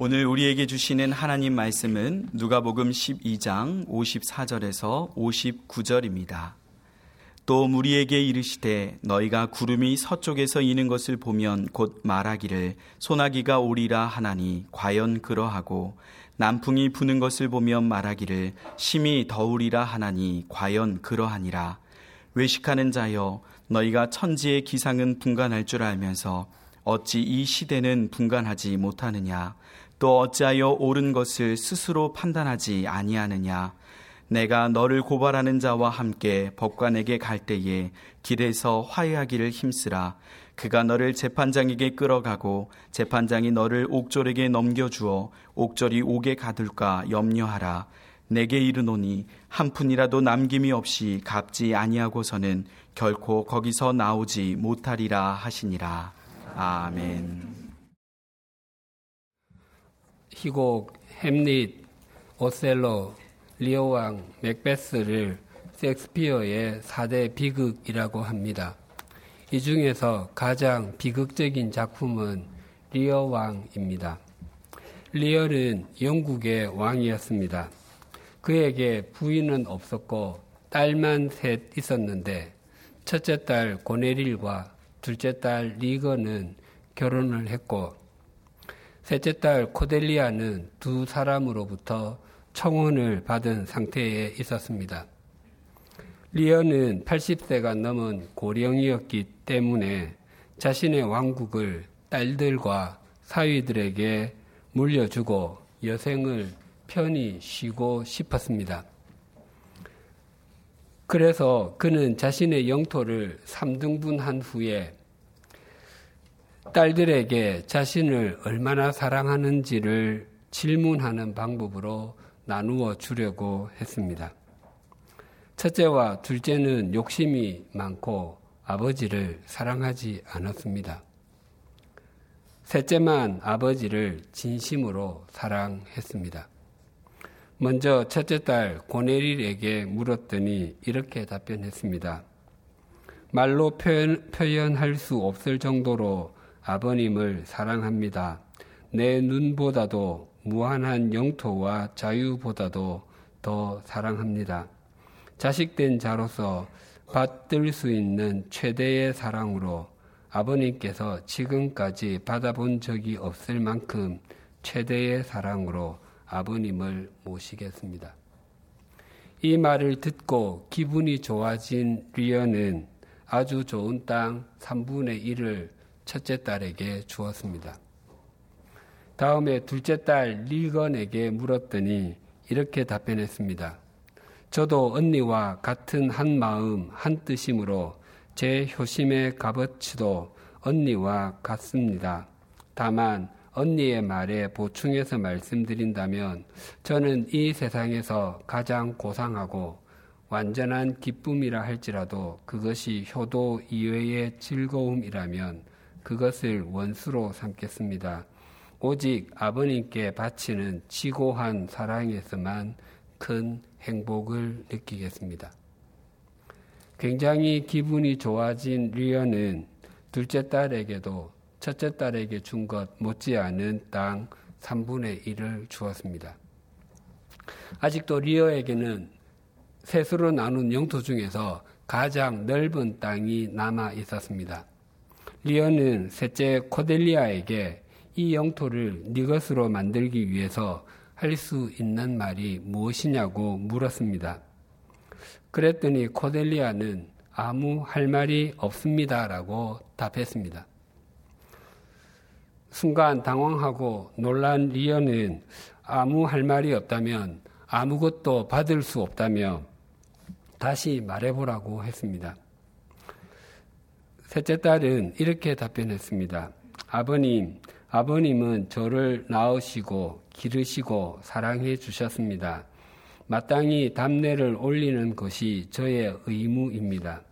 오늘 우리에게 주시는 하나님 말씀은 누가복음 12장 54절에서 59절입니다. 또 무리에게 이르시되 너희가 구름이 서쪽에서 이는 것을 보면 곧 말하기를 소나기가 오리라 하나니 과연 그러하고 남풍이 부는 것을 보면 말하기를 심히 더우리라 하나니 과연 그러하니라 외식하는 자여 너희가 천지의 기상은 분간할 줄 알면서 어찌 이 시대는 분간하지 못하느냐 또 어찌하여 옳은 것을 스스로 판단하지 아니하느냐? 내가 너를 고발하는 자와 함께 법관에게 갈 때에 길에서 화해하기를 힘쓰라. 그가 너를 재판장에게 끌어가고 재판장이 너를 옥졸에게 넘겨주어 옥졸이 옥에 가둘까 염려하라. 내게 이르노니 한 푼이라도 남김이 없이 갚지 아니하고서는 결코 거기서 나오지 못하리라 하시니라. 아멘. 희곡, 햄릿, 오셀로, 리어왕, 맥베스를 섹스피어의 4대 비극이라고 합니다. 이 중에서 가장 비극적인 작품은 리어왕입니다. 리어는 영국의 왕이었습니다. 그에게 부인은 없었고 딸만 셋 있었는데 첫째 딸 고네릴과 둘째 딸 리거는 결혼을 했고 셋째 딸 코델리아는 두 사람으로부터 청혼을 받은 상태에 있었습니다. 리언은 80세가 넘은 고령이었기 때문에 자신의 왕국을 딸들과 사위들에게 물려주고 여생을 편히 쉬고 싶었습니다. 그래서 그는 자신의 영토를 3등분한 후에 딸들에게 자신을 얼마나 사랑하는지를 질문하는 방법으로 나누어 주려고 했습니다. 첫째와 둘째는 욕심이 많고 아버지를 사랑하지 않았습니다. 셋째만 아버지를 진심으로 사랑했습니다. 먼저 첫째 딸 고네릴에게 물었더니 이렇게 답변했습니다. 말로 표현, 표현할 수 없을 정도로 아버님을 사랑합니다. 내 눈보다도 무한한 영토와 자유보다도 더 사랑합니다. 자식된 자로서 받들 수 있는 최대의 사랑으로 아버님께서 지금까지 받아본 적이 없을 만큼 최대의 사랑으로 아버님을 모시겠습니다. 이 말을 듣고 기분이 좋아진 리언은 아주 좋은 땅 3분의 1을 첫째 딸에게 주었습니다. 다음에 둘째 딸 리건에게 물었더니 이렇게 답변했습니다. 저도 언니와 같은 한 마음, 한 뜻이므로 제 효심의 값어치도 언니와 같습니다. 다만 언니의 말에 보충해서 말씀드린다면 저는 이 세상에서 가장 고상하고 완전한 기쁨이라 할지라도 그것이 효도 이외의 즐거움이라면 그것을 원수로 삼겠습니다. 오직 아버님께 바치는 지고한 사랑에서만 큰 행복을 느끼겠습니다. 굉장히 기분이 좋아진 리언은 둘째 딸에게도 첫째 딸에게 준 것 못지않은 땅 3분의 1을 주었습니다. 아직도 리어에게는 셋으로 나눈 영토 중에서 가장 넓은 땅이 남아 있었습니다. 리언은 셋째 코델리아에게 이 영토를 네 것으로 만들기 위해서 할 수 있는 말이 무엇이냐고 물었습니다. 그랬더니 코델리아는 아무 할 말이 없습니다라고 답했습니다. 순간 당황하고 놀란 리언은 아무 할 말이 없다면 아무것도 받을 수 없다며 다시 말해보라고 했습니다. 셋째 딸은 이렇게 답변했습니다. 아버님, 아버님은 저를 낳으시고 기르시고 사랑해 주셨습니다. 마땅히 담내를 올리는 것이 저의 의무입니다.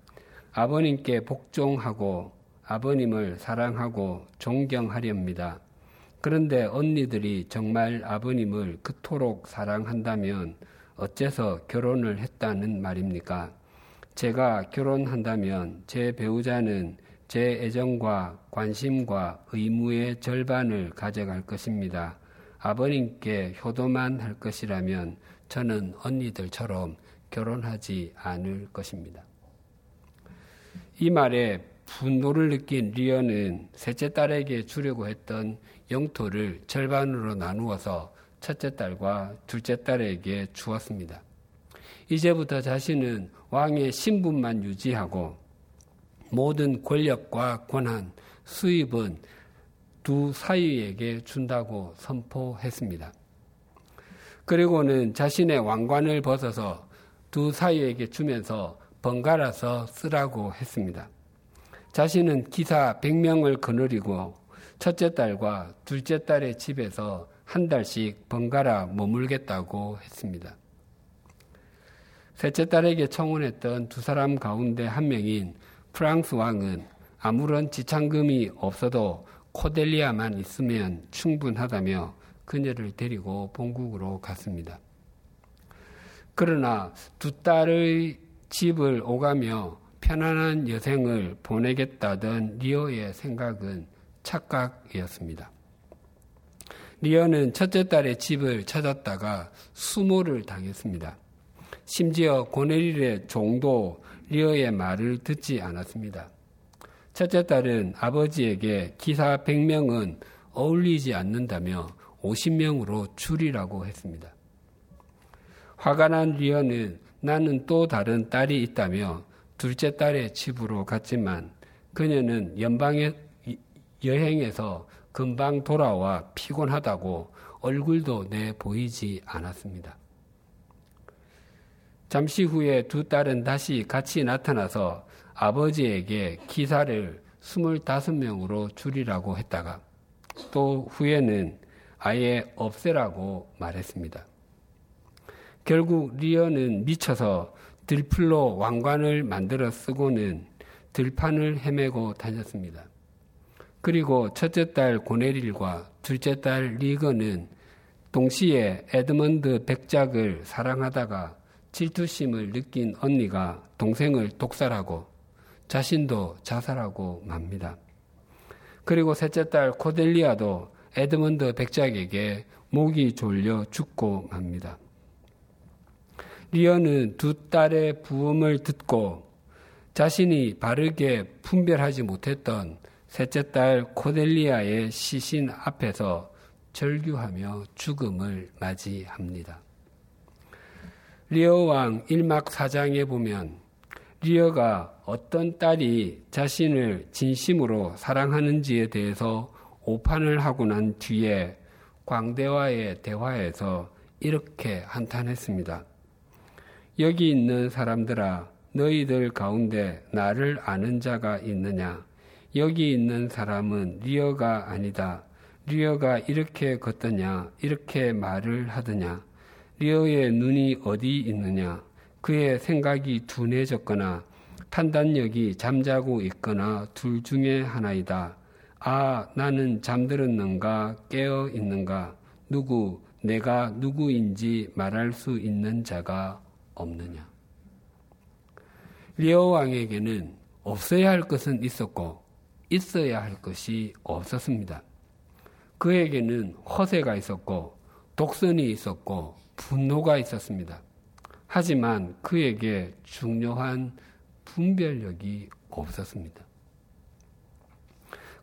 아버님께 복종하고 아버님을 사랑하고 존경하렵니다. 그런데 언니들이 정말 아버님을 그토록 사랑한다면 어째서 결혼을 했다는 말입니까? 제가 결혼한다면 제 배우자는 제 애정과 관심과 의무의 절반을 가져갈 것입니다. 아버님께 효도만 할 것이라면 저는 언니들처럼 결혼하지 않을 것입니다. 이 말에 분노를 느낀 리언은 셋째 딸에게 주려고 했던 영토를 절반으로 나누어서 첫째 딸과 둘째 딸에게 주었습니다. 이제부터 자신은 왕의 신분만 유지하고 모든 권력과 권한, 수입은 두 사위에게 준다고 선포했습니다. 그리고는 자신의 왕관을 벗어서 두 사위에게 주면서 번갈아서 쓰라고 했습니다. 자신은 기사 100명을 거느리고 첫째 딸과 둘째 딸의 집에서 한 달씩 번갈아 머물겠다고 했습니다. 셋째 딸에게 청혼했던 두 사람 가운데 한 명인 프랑스 왕은 아무런 지참금이 없어도 코델리아만 있으면 충분하다며 그녀를 데리고 본국으로 갔습니다. 그러나 두 딸의 집을 오가며 편안한 여생을 보내겠다던 리오의 생각은 착각이었습니다. 리오는 첫째 딸의 집을 찾았다가 수모를 당했습니다. 심지어 고네릴의 종도 리어의 말을 듣지 않았습니다. 첫째 딸은 아버지에게 기사 100명은 어울리지 않는다며 50명으로 줄이라고 했습니다. 화가 난 리어는 나는 또 다른 딸이 있다며 둘째 딸의 집으로 갔지만 그녀는 연방의 여행에서 금방 돌아와 피곤하다고 얼굴도 내 보이지 않았습니다. 잠시 후에 두 딸은 다시 같이 나타나서 아버지에게 기사를 25명으로 줄이라고 했다가 또 후에는 아예 없애라고 말했습니다. 결국 리어는 미쳐서 들풀로 왕관을 만들어 쓰고는 들판을 헤매고 다녔습니다. 그리고 첫째 딸 고네릴과 둘째 딸 리건은 동시에 에드먼드 백작을 사랑하다가 질투심을 느낀 언니가 동생을 독살하고 자신도 자살하고 맙니다. 그리고 셋째 딸 코델리아도 에드먼드 백작에게 목이 졸려 죽고 맙니다. 리어는 두 딸의 부음을 듣고 자신이 바르게 분별하지 못했던 셋째 딸 코델리아의 시신 앞에서 절규하며 죽음을 맞이합니다. 리어 왕 1막 4장에 보면 리어가 어떤 딸이 자신을 진심으로 사랑하는지에 대해서 오판을 하고 난 뒤에 광대와의 대화에서 이렇게 한탄했습니다. 여기 있는 사람들아, 너희들 가운데 나를 아는 자가 있느냐? 여기 있는 사람은 리어가 아니다. 리어가 이렇게 걷더냐? 이렇게 말을 하더냐? 리어의 눈이 어디 있느냐? 그의 생각이 둔해졌거나 판단력이 잠자고 있거나 둘 중에 하나이다. 아, 나는 잠들었는가 깨어 있는가? 누구, 내가 누구인지 말할 수 있는 자가 없느냐? 리어 왕에게는 없어야 할 것은 있었고 있어야 할 것이 없었습니다. 그에게는 허세가 있었고 독선이 있었고 분노가 있었습니다. 하지만 그에게 중요한 분별력이 없었습니다.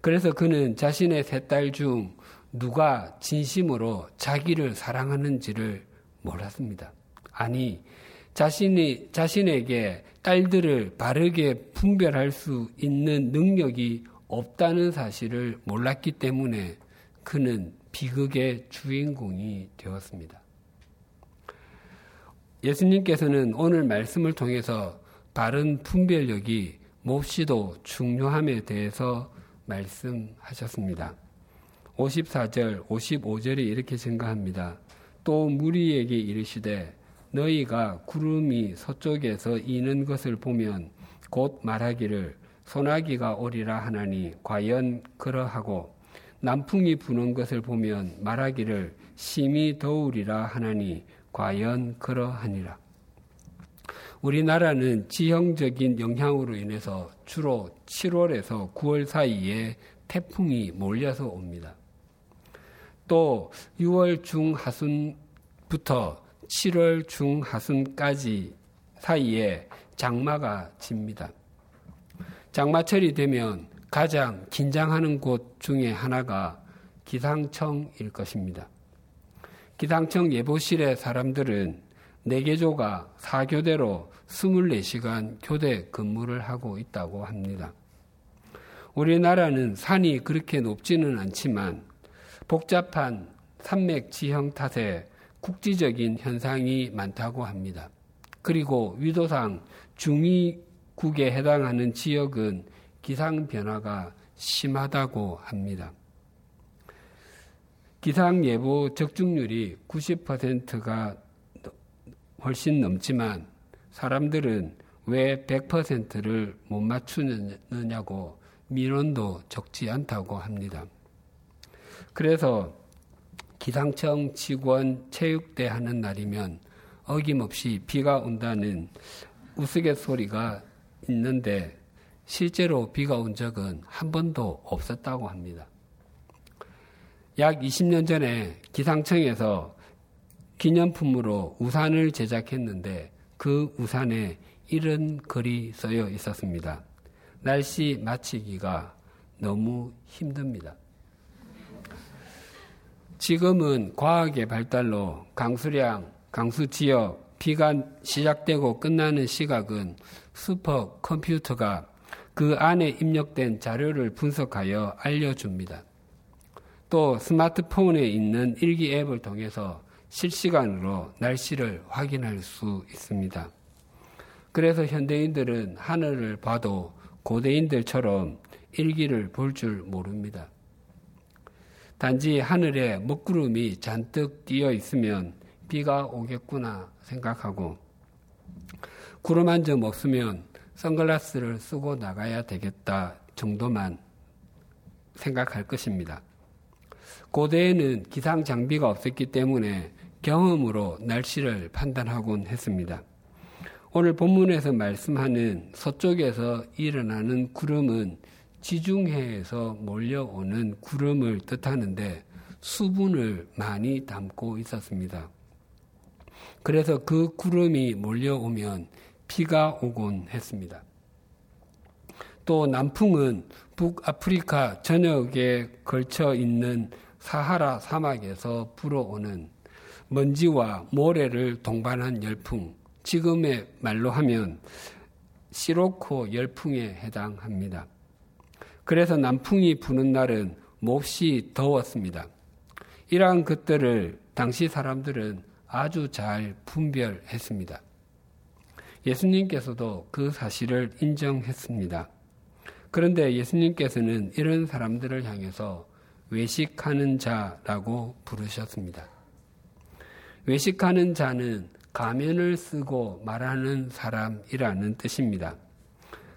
그래서 그는 자신의 세 딸 중 누가 진심으로 자기를 사랑하는지를 몰랐습니다. 아니, 자신이, 자신에게 딸들을 바르게 분별할 수 있는 능력이 없다는 사실을 몰랐기 때문에 그는 비극의 주인공이 되었습니다. 예수님께서는 오늘 말씀을 통해서 바른 분별력이 몹시도 중요함에 대해서 말씀하셨습니다. 54절, 55절이 이렇게 증가합니다. 또 무리에게 이르시되 너희가 구름이 서쪽에서 이는 것을 보면 곧 말하기를 소나기가 오리라 하나니 과연 그러하고 남풍이 부는 것을 보면 말하기를 심히 더우리라 하나니 과연 그러하니라. 우리나라는 지형적인 영향으로 인해서 주로 7월에서 9월 사이에 태풍이 몰려서 옵니다. 또 6월 중하순부터 7월 중하순까지 사이에 장마가 집니다. 장마철이 되면 가장 긴장하는 곳 중에 하나가 기상청일 것입니다. 기상청 예보실의 사람들은 4개조가 4교대로 24시간 교대 근무를 하고 있다고 합니다. 우리나라는 산이 그렇게 높지는 않지만 복잡한 산맥 지형 탓에 국지적인 현상이 많다고 합니다. 그리고 위도상 중위국에 해당하는 지역은 기상 변화가 심하다고 합니다. 기상 예보 적중률이 90%가 훨씬 넘지만 사람들은 왜 100%를 못 맞추느냐고 민원도 적지 않다고 합니다. 그래서 기상청 직원 체육대 하는 날이면 어김없이 비가 온다는 우스갯소리가 있는데 실제로 비가 온 적은 한 번도 없었다고 합니다. 약 20년 전에 기상청에서 기념품으로 우산을 제작했는데 그 우산에 이런 글이 써여 있었습니다. 날씨 마치기가 너무 힘듭니다. 지금은 과학의 발달로 강수량, 강수 지역, 비가 시작되고 끝나는 시각은 슈퍼 컴퓨터가 그 안에 입력된 자료를 분석하여 알려줍니다. 또 스마트폰에 있는 일기 앱을 통해서 실시간으로 날씨를 확인할 수 있습니다. 그래서 현대인들은 하늘을 봐도 고대인들처럼 일기를 볼 줄 모릅니다. 단지 하늘에 먹구름이 잔뜩 띄어 있으면 비가 오겠구나 생각하고 구름 한 점 없으면 선글라스를 쓰고 나가야 되겠다 정도만 생각할 것입니다. 고대에는 기상 장비가 없었기 때문에 경험으로 날씨를 판단하곤 했습니다. 오늘 본문에서 말씀하는 서쪽에서 일어나는 구름은 지중해에서 몰려오는 구름을 뜻하는데 수분을 많이 담고 있었습니다. 그래서 그 구름이 몰려오면 비가 오곤 했습니다. 또 남풍은 북아프리카 전역에 걸쳐 있는 사하라 사막에서 불어오는 먼지와 모래를 동반한 열풍, 지금의 말로 하면 시로코 열풍에 해당합니다. 그래서 남풍이 부는 날은 몹시 더웠습니다. 이러한 것들을 당시 사람들은 아주 잘 분별했습니다. 예수님께서도 그 사실을 인정했습니다. 그런데 예수님께서는 이런 사람들을 향해서 외식하는 자라고 부르셨습니다. 외식하는 자는 가면을 쓰고 말하는 사람이라는 뜻입니다.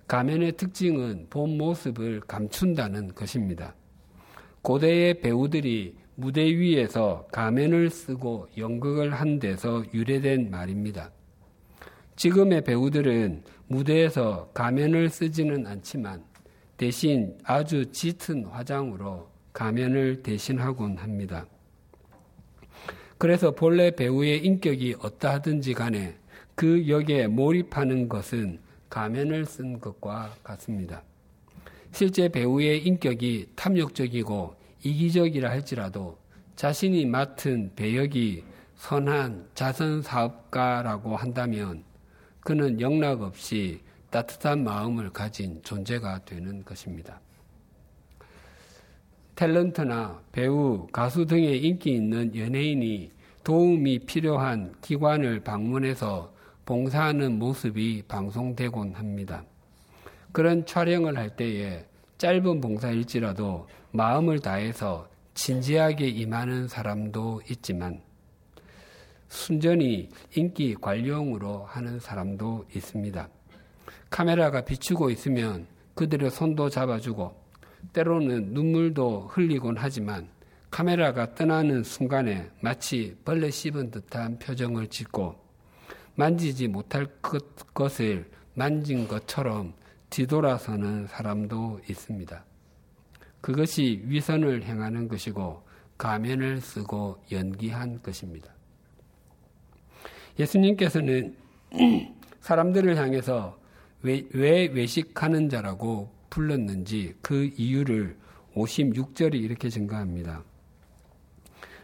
가면의 특징은 본 모습을 감춘다는 것입니다. 고대의 배우들이 무대 위에서 가면을 쓰고 연극을 한 데서 유래된 말입니다. 지금의 배우들은 무대에서 가면을 쓰지는 않지만 대신 아주 짙은 화장으로 가면을 대신하곤 합니다. 그래서 본래 배우의 인격이 어떠하든지 간에 그 역에 몰입하는 것은 가면을 쓴 것과 같습니다. 실제 배우의 인격이 탐욕적이고 이기적이라 할지라도 자신이 맡은 배역이 선한 자선 사업가라고 한다면 그는 영락 없이 따뜻한 마음을 가진 존재가 되는 것입니다. 탤런트나 배우, 가수 등의 인기 있는 연예인이 도움이 필요한 기관을 방문해서 봉사하는 모습이 방송되곤 합니다. 그런 촬영을 할 때에 짧은 봉사일지라도 마음을 다해서 진지하게 임하는 사람도 있지만 순전히 인기 관용으로 하는 사람도 있습니다. 카메라가 비추고 있으면 그들의 손도 잡아주고 때로는 눈물도 흘리곤 하지만 카메라가 떠나는 순간에 마치 벌레 씹은 듯한 표정을 짓고 만지지 못할 것 을 만진 것처럼 뒤돌아서는 사람도 있습니다. 그것이 위선을 행하는 것이고 가면을 쓰고 연기한 것입니다. 예수님께서는 사람들을 향해서 왜, 왜 외식하는 자라고 불렀는지 그 이유를 56절이 이렇게 증가합니다.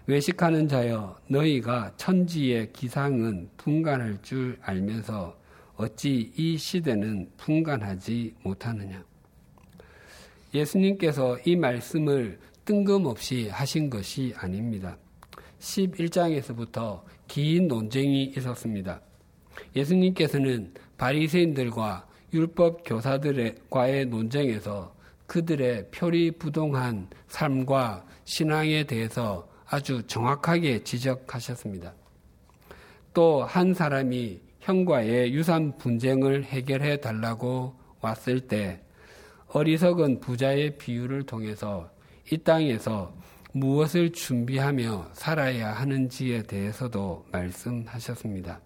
외식하는 자여 너희가 천지의 기상은 분간할 줄 알면서 어찌 이 시대는 분간하지 못하느냐. 예수님께서 이 말씀을 뜬금없이 하신 것이 아닙니다. 11장에서부터 긴 논쟁이 있었습니다. 예수님께서는 바리새인들과 율법 교사들과의 논쟁에서 그들의 표리 부동한 삶과 신앙에 대해서 아주 정확하게 지적하셨습니다. 또 한 사람이 형과의 유산 분쟁을 해결해 달라고 왔을 때 어리석은 부자의 비유를 통해서 이 땅에서 무엇을 준비하며 살아야 하는지에 대해서도 말씀하셨습니다.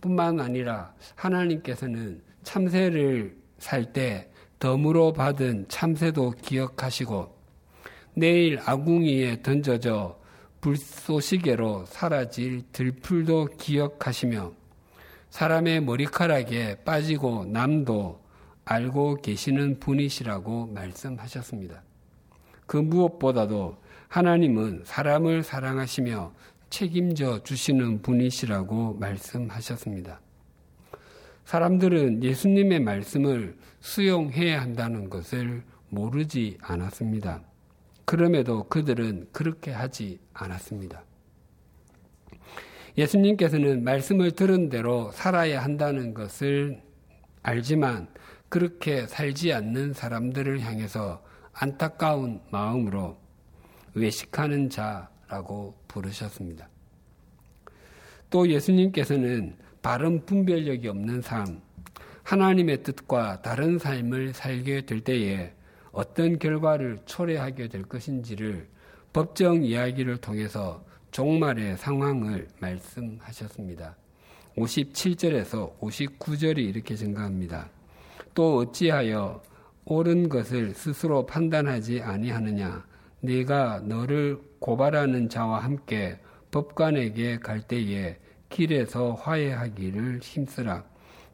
뿐만 아니라 하나님께서는 참새를 살 때 덤으로 받은 참새도 기억하시고 내일 아궁이에 던져져 불쏘시개로 사라질 들풀도 기억하시며 사람의 머리카락에 빠지고 남도 알고 계시는 분이시라고 말씀하셨습니다. 그 무엇보다도 하나님은 사람을 사랑하시며 책임져 주시는 분이시라고 말씀하셨습니다. 사람들은 예수님의 말씀을 수용해야 한다는 것을 모르지 않았습니다. 그럼에도 그들은 그렇게 하지 않았습니다. 예수님께서는 말씀을 들은 대로 살아야 한다는 것을 알지만 그렇게 살지 않는 사람들을 향해서 안타까운 마음으로 외식하는 자라고 부르셨습니다. 또 예수님께서는 바른 분별력이 없는 삶, 하나님의 뜻과 다른 삶을 살게 될 때에 어떤 결과를 초래하게 될 것인지를 법정 이야기를 통해서 종말의 상황을 말씀하셨습니다. 57절에서 59절이 이렇게 증가합니다. 또 어찌하여 옳은 것을 스스로 판단하지 아니하느냐? 네가 너를 고발하는 자와 함께 법관에게 갈 때에 길에서 화해하기를 힘쓰라.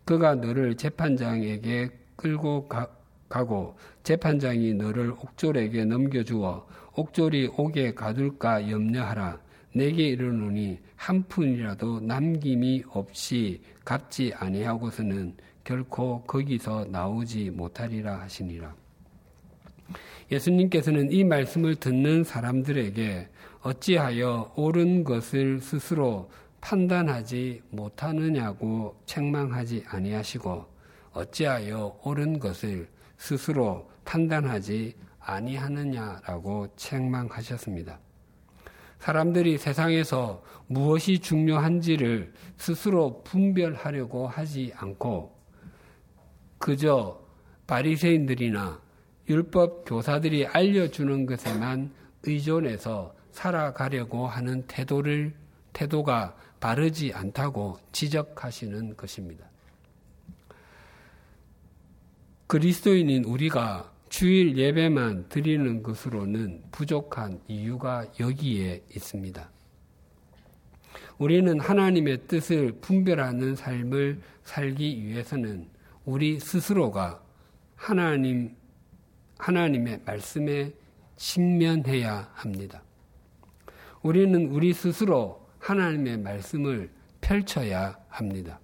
그가 너를 재판장에게 끌고 가, 가고 재판장이 너를 옥졸에게 넘겨주어 옥졸이 옥에 가둘까 염려하라. 내게 이르노니 한 푼이라도 남김이 없이 갚지 아니하고서는 결코 거기서 나오지 못하리라 하시니라. 예수님께서는 이 말씀을 듣는 사람들에게 어찌하여 옳은 것을 스스로 판단하지 못하느냐고 책망하지 아니하시고 어찌하여 옳은 것을 스스로 판단하지 아니하느냐라고 책망하셨습니다. 사람들이 세상에서 무엇이 중요한지를 스스로 분별하려고 하지 않고 그저 바리새인들이나 율법 교사들이 알려주는 것에만 의존해서 살아가려고 하는 태도를 태도가 바르지 않다고 지적하시는 것입니다. 그리스도인인 우리가 주일 예배만 드리는 것으로는 부족한 이유가 여기에 있습니다. 우리는 하나님의 뜻을 분별하는 삶을 살기 위해서는 우리 스스로가 하나님, 하나님의 말씀에 신면해야 합니다. 우리는 우리 스스로 하나님의 말씀을 펼쳐야 합니다.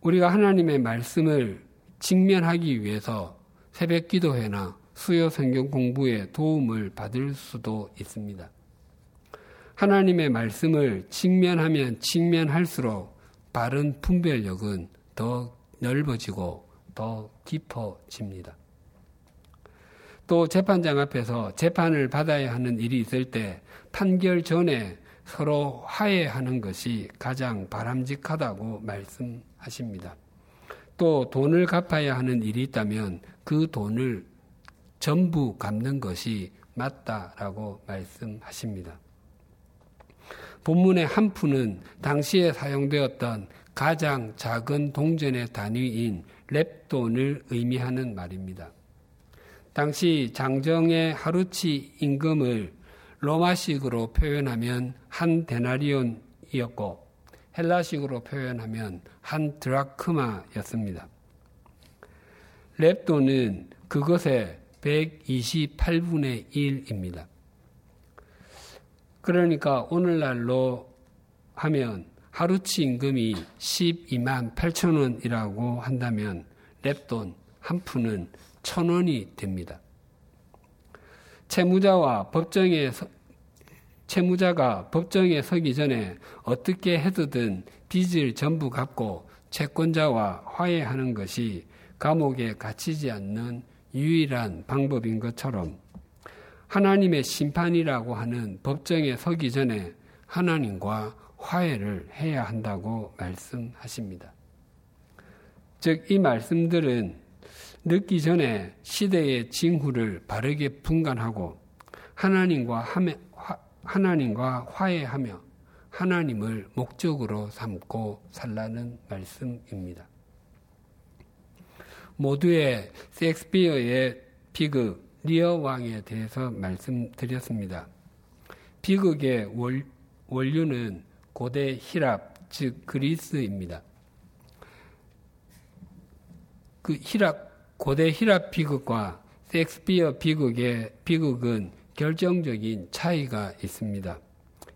우리가 하나님의 말씀을 직면하기 위해서 새벽 기도회나 수요 성경 공부에 도움을 받을 수도 있습니다. 하나님의 말씀을 직면하면 직면할수록 바른 분별력은 더 넓어지고 더 깊어집니다. 또 재판장 앞에서 재판을 받아야 하는 일이 있을 때 판결 전에 서로 화해하는 것이 가장 바람직하다고 말씀하십니다. 또 돈을 갚아야 하는 일이 있다면 그 돈을 전부 갚는 것이 맞다라고 말씀하십니다. 본문의 한 푼은 당시에 사용되었던 가장 작은 동전의 단위인 랩돈을 의미하는 말입니다. 당시 장정의 하루치 임금을 로마식으로 표현하면 한 데나리온이었고 헬라식으로 표현하면 한 드라크마였습니다. 랩도는 그것의 128분의 1입니다. 그러니까 오늘날로 하면 하루치 임금이 12만 8천 원이라고 한다면 랩돈 한 푼은 천 원이 됩니다. 채무자와 법정에 서, 채무자가 법정에 서기 전에 어떻게 해서든 빚을 전부 갚고 채권자와 화해하는 것이 감옥에 갇히지 않는 유일한 방법인 것처럼 하나님의 심판이라고 하는 법정에 서기 전에 하나님과 화해를 해야 한다고 말씀하십니다. 즉, 이 말씀들은 늦기 전에 시대의 징후를 바르게 분간하고 하나님과 하며, 화, 하나님과 화해하며 하나님을 목적으로 삼고 살라는 말씀입니다. 모두의 섹스피어의 비극 리어 왕에 대해서 말씀드렸습니다. 비극의 원, 원류는 고대 히랍, 즉 그리스입니다. 그 히랍, 고대 히랍 비극과 섹스피어 비극의 비극은 결정적인 차이가 있습니다.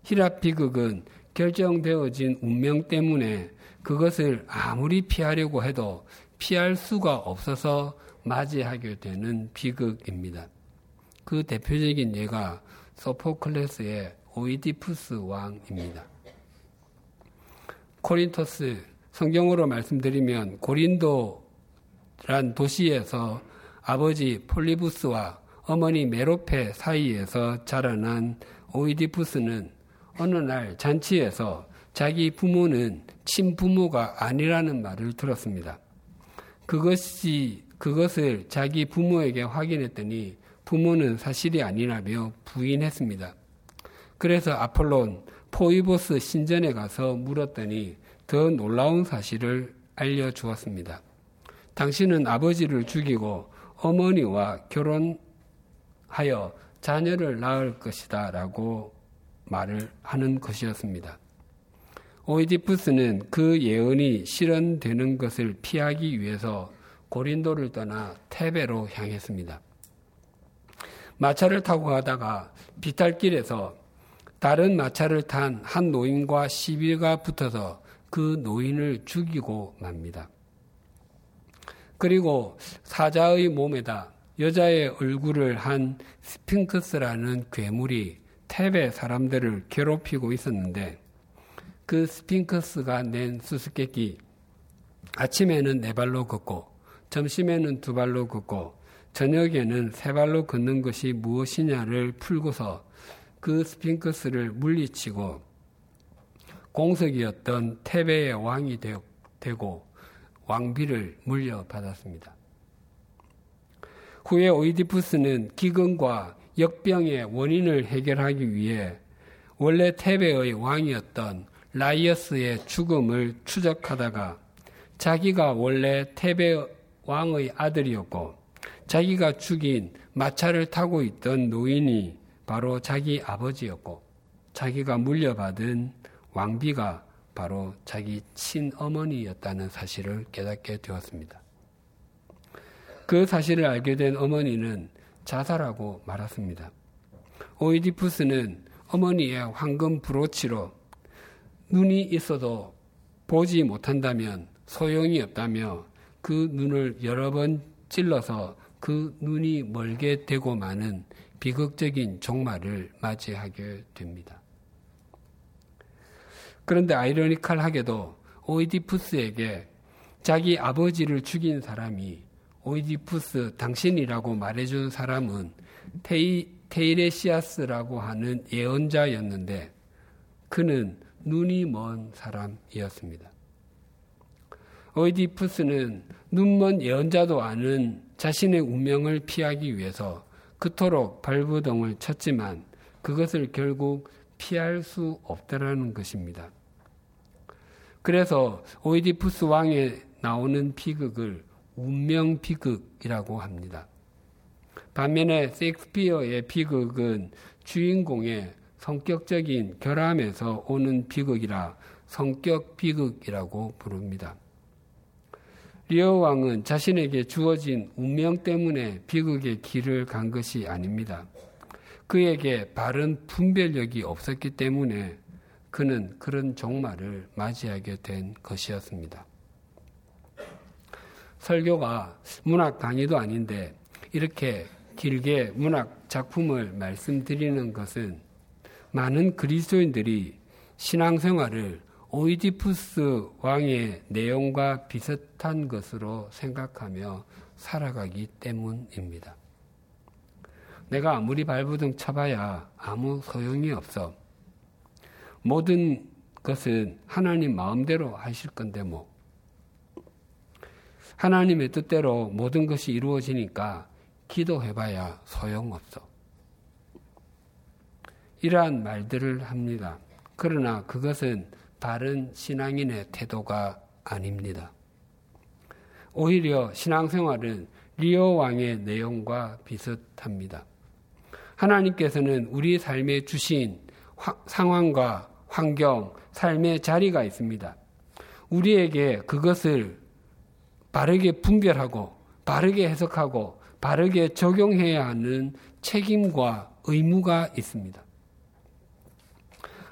히랍 비극은 결정되어진 운명 때문에 그것을 아무리 피하려고 해도 피할 수가 없어서 맞이하게 되는 비극입니다. 그 대표적인 예가 소포클레스의 오이디푸스 왕입니다. 코린토스 성경으로 말씀드리면 고린도 란 도시에서 아버지 폴리부스와 어머니 메로페 사이에서 자라난 오이디푸스는 어느 날 잔치에서 자기 부모는 친부모가 아니라는 말을 들었습니다. 그것이 그것을 자기 부모에게 확인했더니 부모는 사실이 아니라며 부인했습니다. 그래서 아폴론 포이보스 신전에 가서 물었더니 더 놀라운 사실을 알려주었습니다. 당신은 아버지를 죽이고 어머니와 결혼하여 자녀를 낳을 것이다 라고 말을 하는 것이었습니다. 오이디푸스는 그 예언이 실현되는 것을 피하기 위해서 고린도를 떠나 테베로 향했습니다. 마차를 타고 가다가 비탈길에서 다른 마차를 탄 한 노인과 시비가 붙어서 그 노인을 죽이고 맙니다. 그리고 사자의 몸에다 여자의 얼굴을 한 스핑크스라는 괴물이 테베 사람들을 괴롭히고 있었는데 그 스핑크스가 낸 수수께끼 아침에는 네 발로 걷고 점심에는 두 발로 걷고 저녁에는 세 발로 걷는 것이 무엇이냐를 풀고서 그 스핑크스를 물리치고 공석이었던 테베의 왕이 되고 왕비를 물려받았습니다. 후에 오이디푸스는 기근과 역병의 원인을 해결하기 위해 원래 테베의 왕이었던 라이오스의 죽음을 추적하다가 자기가 원래 테베 왕의 아들이었고 자기가 죽인 마차를 타고 있던 노인이 바로 자기 아버지였고 자기가 물려받은 왕비가 바로 자기 친어머니였다는 사실을 깨닫게 되었습니다. 그 사실을 알게 된 어머니는 자살하고 말았습니다. 오이디푸스는 어머니의 황금 브로치로 눈이 있어도 보지 못한다면 소용이 없다며 그 눈을 여러 번 찔러서 그 눈이 멀게 되고 마는 비극적인 종말을 맞이하게 됩니다. 그런데 아이러니컬하게도 오이디푸스에게 자기 아버지를 죽인 사람이 오이디푸스 당신이라고 말해준 사람은 테이, 테이레시아스라고 하는 예언자였는데 그는 눈이 먼 사람이었습니다. 오이디푸스는 눈먼 예언자도 아는 자신의 운명을 피하기 위해서 그토록 발부동을 쳤지만 그것을 결국 피할 수 없다라는 것입니다. 그래서 오이디푸스 왕에 나오는 비극을 운명 비극이라고 합니다. 반면에 섹스피어의 비극은 주인공의 성격적인 결함에서 오는 비극이라 성격 비극이라고 부릅니다. 리어 왕은 자신에게 주어진 운명 때문에 비극의 길을 간 것이 아닙니다. 그에게 바른 분별력이 없었기 때문에 그는 그런 종말을 맞이하게 된 것이었습니다. 설교가 문학 강의도 아닌데 이렇게 길게 문학 작품을 말씀드리는 것은 많은 그리스도인들이 신앙생활을 오이디푸스 왕의 내용과 비슷한 것으로 생각하며 살아가기 때문입니다. 내가 아무리 발부둥 쳐봐야 아무 소용이 없어. 모든 것은 하나님 마음대로 하실 건데 뭐. 하나님의 뜻대로 모든 것이 이루어지니까 기도해봐야 소용없어. 이러한 말들을 합니다. 그러나 그것은 바른 신앙인의 태도가 아닙니다. 오히려 신앙생활은 리오 왕의 내용과 비슷합니다. 하나님께서는 우리 삶에 주신 화, 상황과 환경, 삶의 자리가 있습니다. 우리에게 그것을 바르게 분별하고 바르게 해석하고 바르게 적용해야 하는 책임과 의무가 있습니다.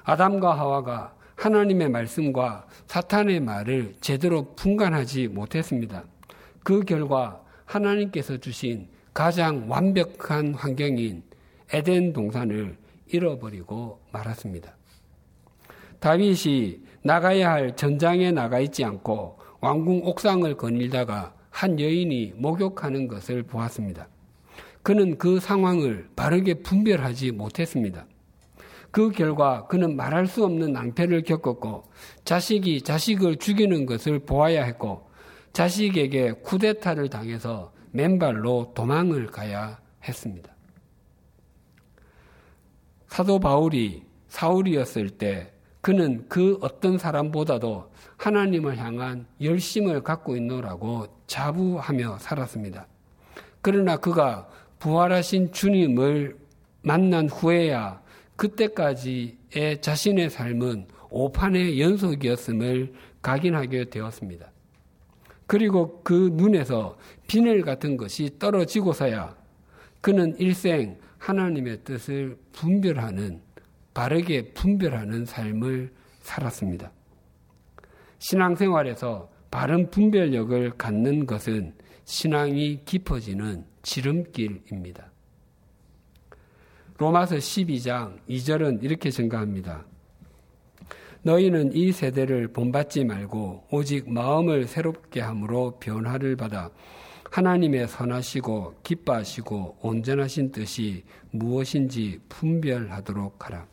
아담과 하와가 하나님의 말씀과 사탄의 말을 제대로 분간하지 못했습니다. 그 결과 하나님께서 주신 가장 완벽한 환경인 에덴 동산을 잃어버리고 말았습니다. 다윗이 나가야 할 전장에 나가 있지 않고 왕궁 옥상을 거닐다가 한 여인이 목욕하는 것을 보았습니다. 그는 그 상황을 바르게 분별하지 못했습니다. 그 결과 그는 말할 수 없는 낭패를 겪었고 자식이 자식을 죽이는 것을 보아야 했고 자식에게 쿠데타를 당해서 맨발로 도망을 가야 했습니다. 사도 바울이 사울이었을 때 그는 그 어떤 사람보다도 하나님을 향한 열심을 갖고 있노라고 자부하며 살았습니다. 그러나 그가 부활하신 주님을 만난 후에야 그때까지의 자신의 삶은 오판의 연속이었음을 각인하게 되었습니다. 그리고 그 눈에서 비늘 같은 것이 떨어지고서야 그는 일생 하나님의 뜻을 분별하는 바르게 분별하는 삶을 살았습니다. 신앙생활에서 바른 분별력을 갖는 것은 신앙이 깊어지는 지름길입니다. 로마서 12장 2절은 이렇게 증가합니다. 너희는 이 세대를 본받지 말고 오직 마음을 새롭게 함으로 변화를 받아 하나님의 선하시고 기뻐하시고 온전하신 뜻이 무엇인지 분별하도록 하라.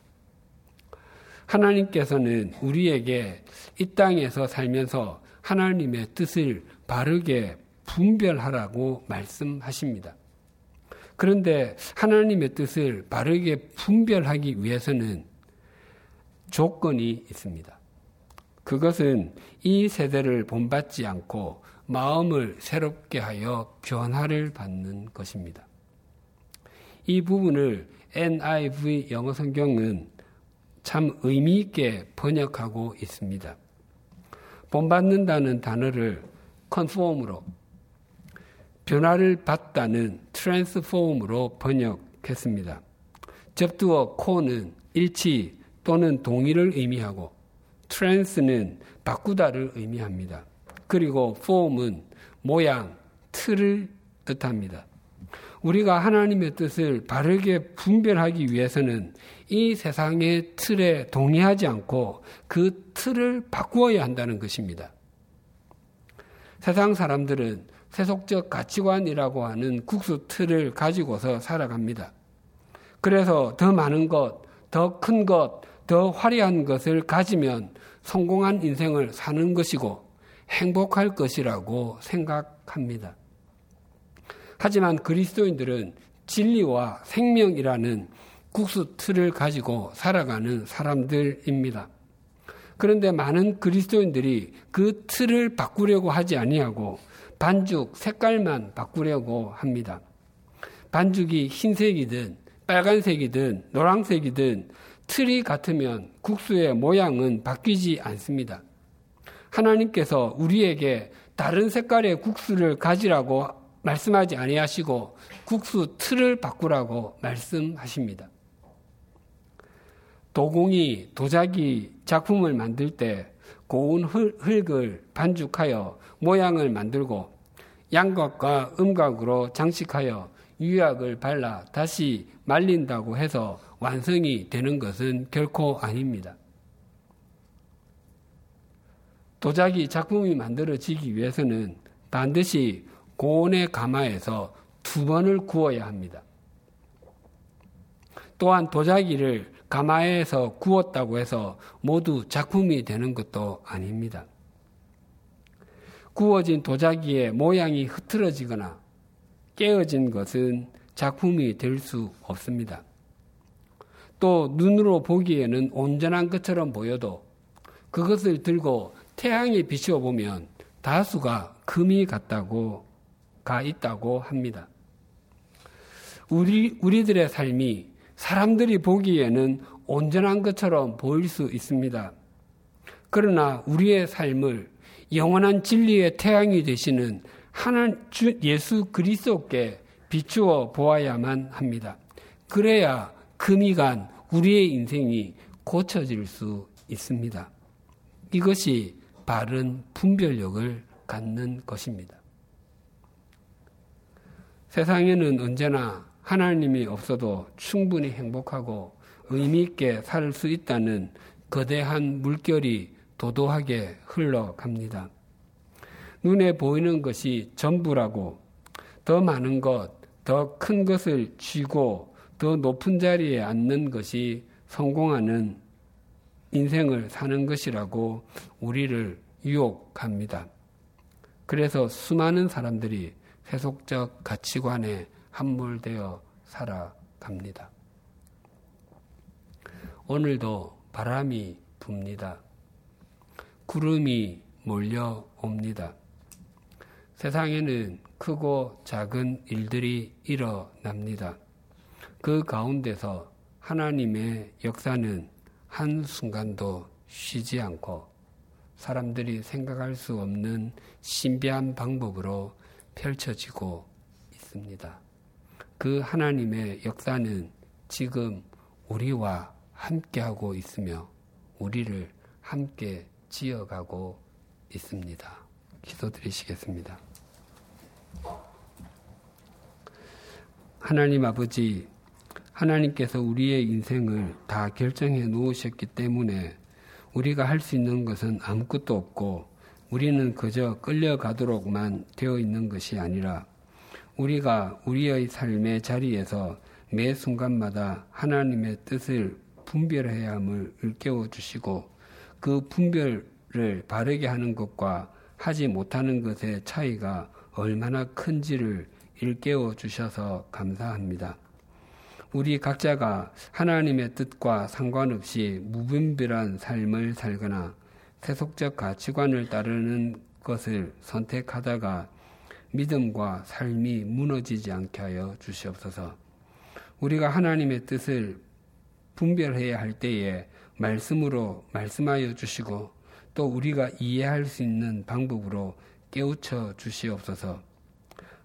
하나님께서는 우리에게 이 땅에서 살면서 하나님의 뜻을 바르게 분별하라고 말씀하십니다. 그런데 하나님의 뜻을 바르게 분별하기 위해서는 조건이 있습니다. 그것은 이 세대를 본받지 않고 마음을 새롭게 하여 변화를 받는 것입니다. 이 부분을 NIV 영어 성경은 참 의미 있게 번역하고 있습니다. 본받는다는 단어를 컨폼으로 변화를 받다는 트랜스폼으로 번역했습니다. 접두어 코는 일치 또는 동의를 의미하고 트랜스는 바꾸다를 의미합니다. 그리고 폼은 모양, 틀을 뜻합니다. 우리가 하나님의 뜻을 바르게 분별하기 위해서는 이 세상의 틀에 동의하지 않고 그 틀을 바꾸어야 한다는 것입니다. 세상 사람들은 세속적 가치관이라고 하는 국수 틀을 가지고서 살아갑니다. 그래서 더 많은 것, 더 큰 것, 더 화려한 것을 가지면 성공한 인생을 사는 것이고 행복할 것이라고 생각합니다. 하지만 그리스도인들은 진리와 생명이라는 국수 틀을 가지고 살아가는 사람들입니다. 그런데 많은 그리스도인들이 그 틀을 바꾸려고 하지 아니하고 반죽 색깔만 바꾸려고 합니다. 반죽이 흰색이든 빨간색이든 노란색이든 틀이 같으면 국수의 모양은 바뀌지 않습니다. 하나님께서 우리에게 다른 색깔의 국수를 가지라고 말씀하지 아니하시고 국수 틀을 바꾸라고 말씀하십니다. 도공이 도자기 작품을 만들 때 고운 흙을 반죽하여 모양을 만들고 양각과 음각으로 장식하여 유약을 발라 다시 말린다고 해서 완성이 되는 것은 결코 아닙니다. 도자기 작품이 만들어지기 위해서는 반드시 고온의 가마에서 두 번을 구워야 합니다. 또한 도자기를 가마에서 구웠다고 해서 모두 작품이 되는 것도 아닙니다. 구워진 도자기의 모양이 흐트러지거나 깨어진 것은 작품이 될 수 없습니다. 또 눈으로 보기에는 온전한 것처럼 보여도 그것을 들고 태양에 비추어 보면 다수가 금이 같다고 가 있다고 합니다. 우리 우리들의 삶이 사람들이 보기에는 온전한 것처럼 보일 수 있습니다. 그러나 우리의 삶을 영원한 진리의 태양이 되시는 하나 주 예수 그리스도께 비추어 보아야만 합니다. 그래야 금이 간 우리의 인생이 고쳐질 수 있습니다. 이것이 바른 분별력을 갖는 것입니다. 세상에는 언제나 하나님이 없어도 충분히 행복하고 의미있게 살 수 있다는 거대한 물결이 도도하게 흘러갑니다. 눈에 보이는 것이 전부라고 더 많은 것, 더 큰 것을 쥐고 더 높은 자리에 앉는 것이 성공하는 인생을 사는 것이라고 우리를 유혹합니다. 그래서 수많은 사람들이 세속적 가치관에 함몰되어 살아갑니다. 오늘도 바람이 붑니다. 구름이 몰려옵니다. 세상에는 크고 작은 일들이 일어납니다. 그 가운데서 하나님의 역사는 한순간도 쉬지 않고 사람들이 생각할 수 없는 신비한 방법으로 펼쳐지고 있습니다. 그 하나님의 역사는 지금 우리와 함께하고 있으며 우리를 함께 지어가고 있습니다. 기도드리시겠습니다. 하나님 아버지, 하나님께서 우리의 인생을 다 결정해 놓으셨기 때문에 우리가 할 수 있는 것은 아무것도 없고 우리는 그저 끌려가도록만 되어 있는 것이 아니라 우리가 우리의 삶의 자리에서 매 순간마다 하나님의 뜻을 분별해야 함을 일깨워 주시고 그 분별을 바르게 하는 것과 하지 못하는 것의 차이가 얼마나 큰지를 일깨워 주셔서 감사합니다. 우리 각자가 하나님의 뜻과 상관없이 무분별한 삶을 살거나 세속적 가치관을 따르는 것을 선택하다가 믿음과 삶이 무너지지 않게 하여 주시옵소서. 우리가 하나님의 뜻을 분별해야 할 때에 말씀으로 말씀하여 주시고 또 우리가 이해할 수 있는 방법으로 깨우쳐 주시옵소서.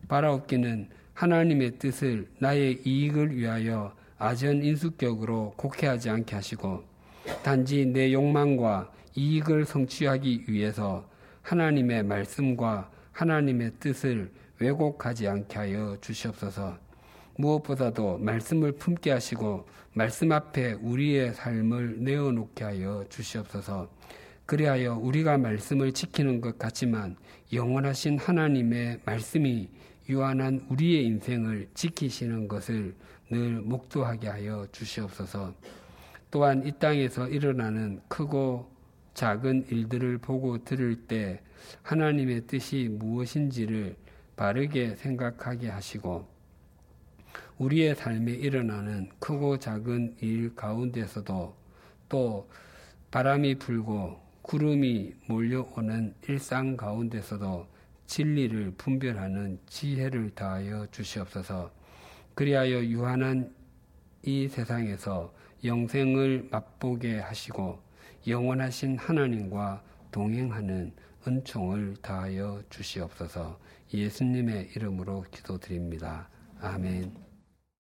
바라옵기는 하나님의 뜻을 나의 이익을 위하여 아전 인수격으로 곡해하지 않게 하시고 단지 내 욕망과 이익을 성취하기 위해서 하나님의 말씀과 하나님의 뜻을 왜곡하지 않게 하여 주시옵소서. 무엇보다도 말씀을 품게 하시고 말씀 앞에 우리의 삶을 내어놓게 하여 주시옵소서. 그리하여 우리가 말씀을 지키는 것 같지만 영원하신 하나님의 말씀이 유한한 우리의 인생을 지키시는 것을 늘 목도하게 하여 주시옵소서. 또한 이 땅에서 일어나는 크고 작은 일들을 보고 들을 때 하나님의 뜻이 무엇인지를 바르게 생각하게 하시고 우리의 삶에 일어나는 크고 작은 일 가운데서도 또 바람이 불고 구름이 몰려오는 일상 가운데서도 진리를 분별하는 지혜를 다하여 주시옵소서 그리하여 유한한 이 세상에서 영생을 맛보게 하시고 영원하신 하나님과 동행하는 은총을 다하여 주시옵소서 예수님의 이름으로 기도드립니다. 아멘.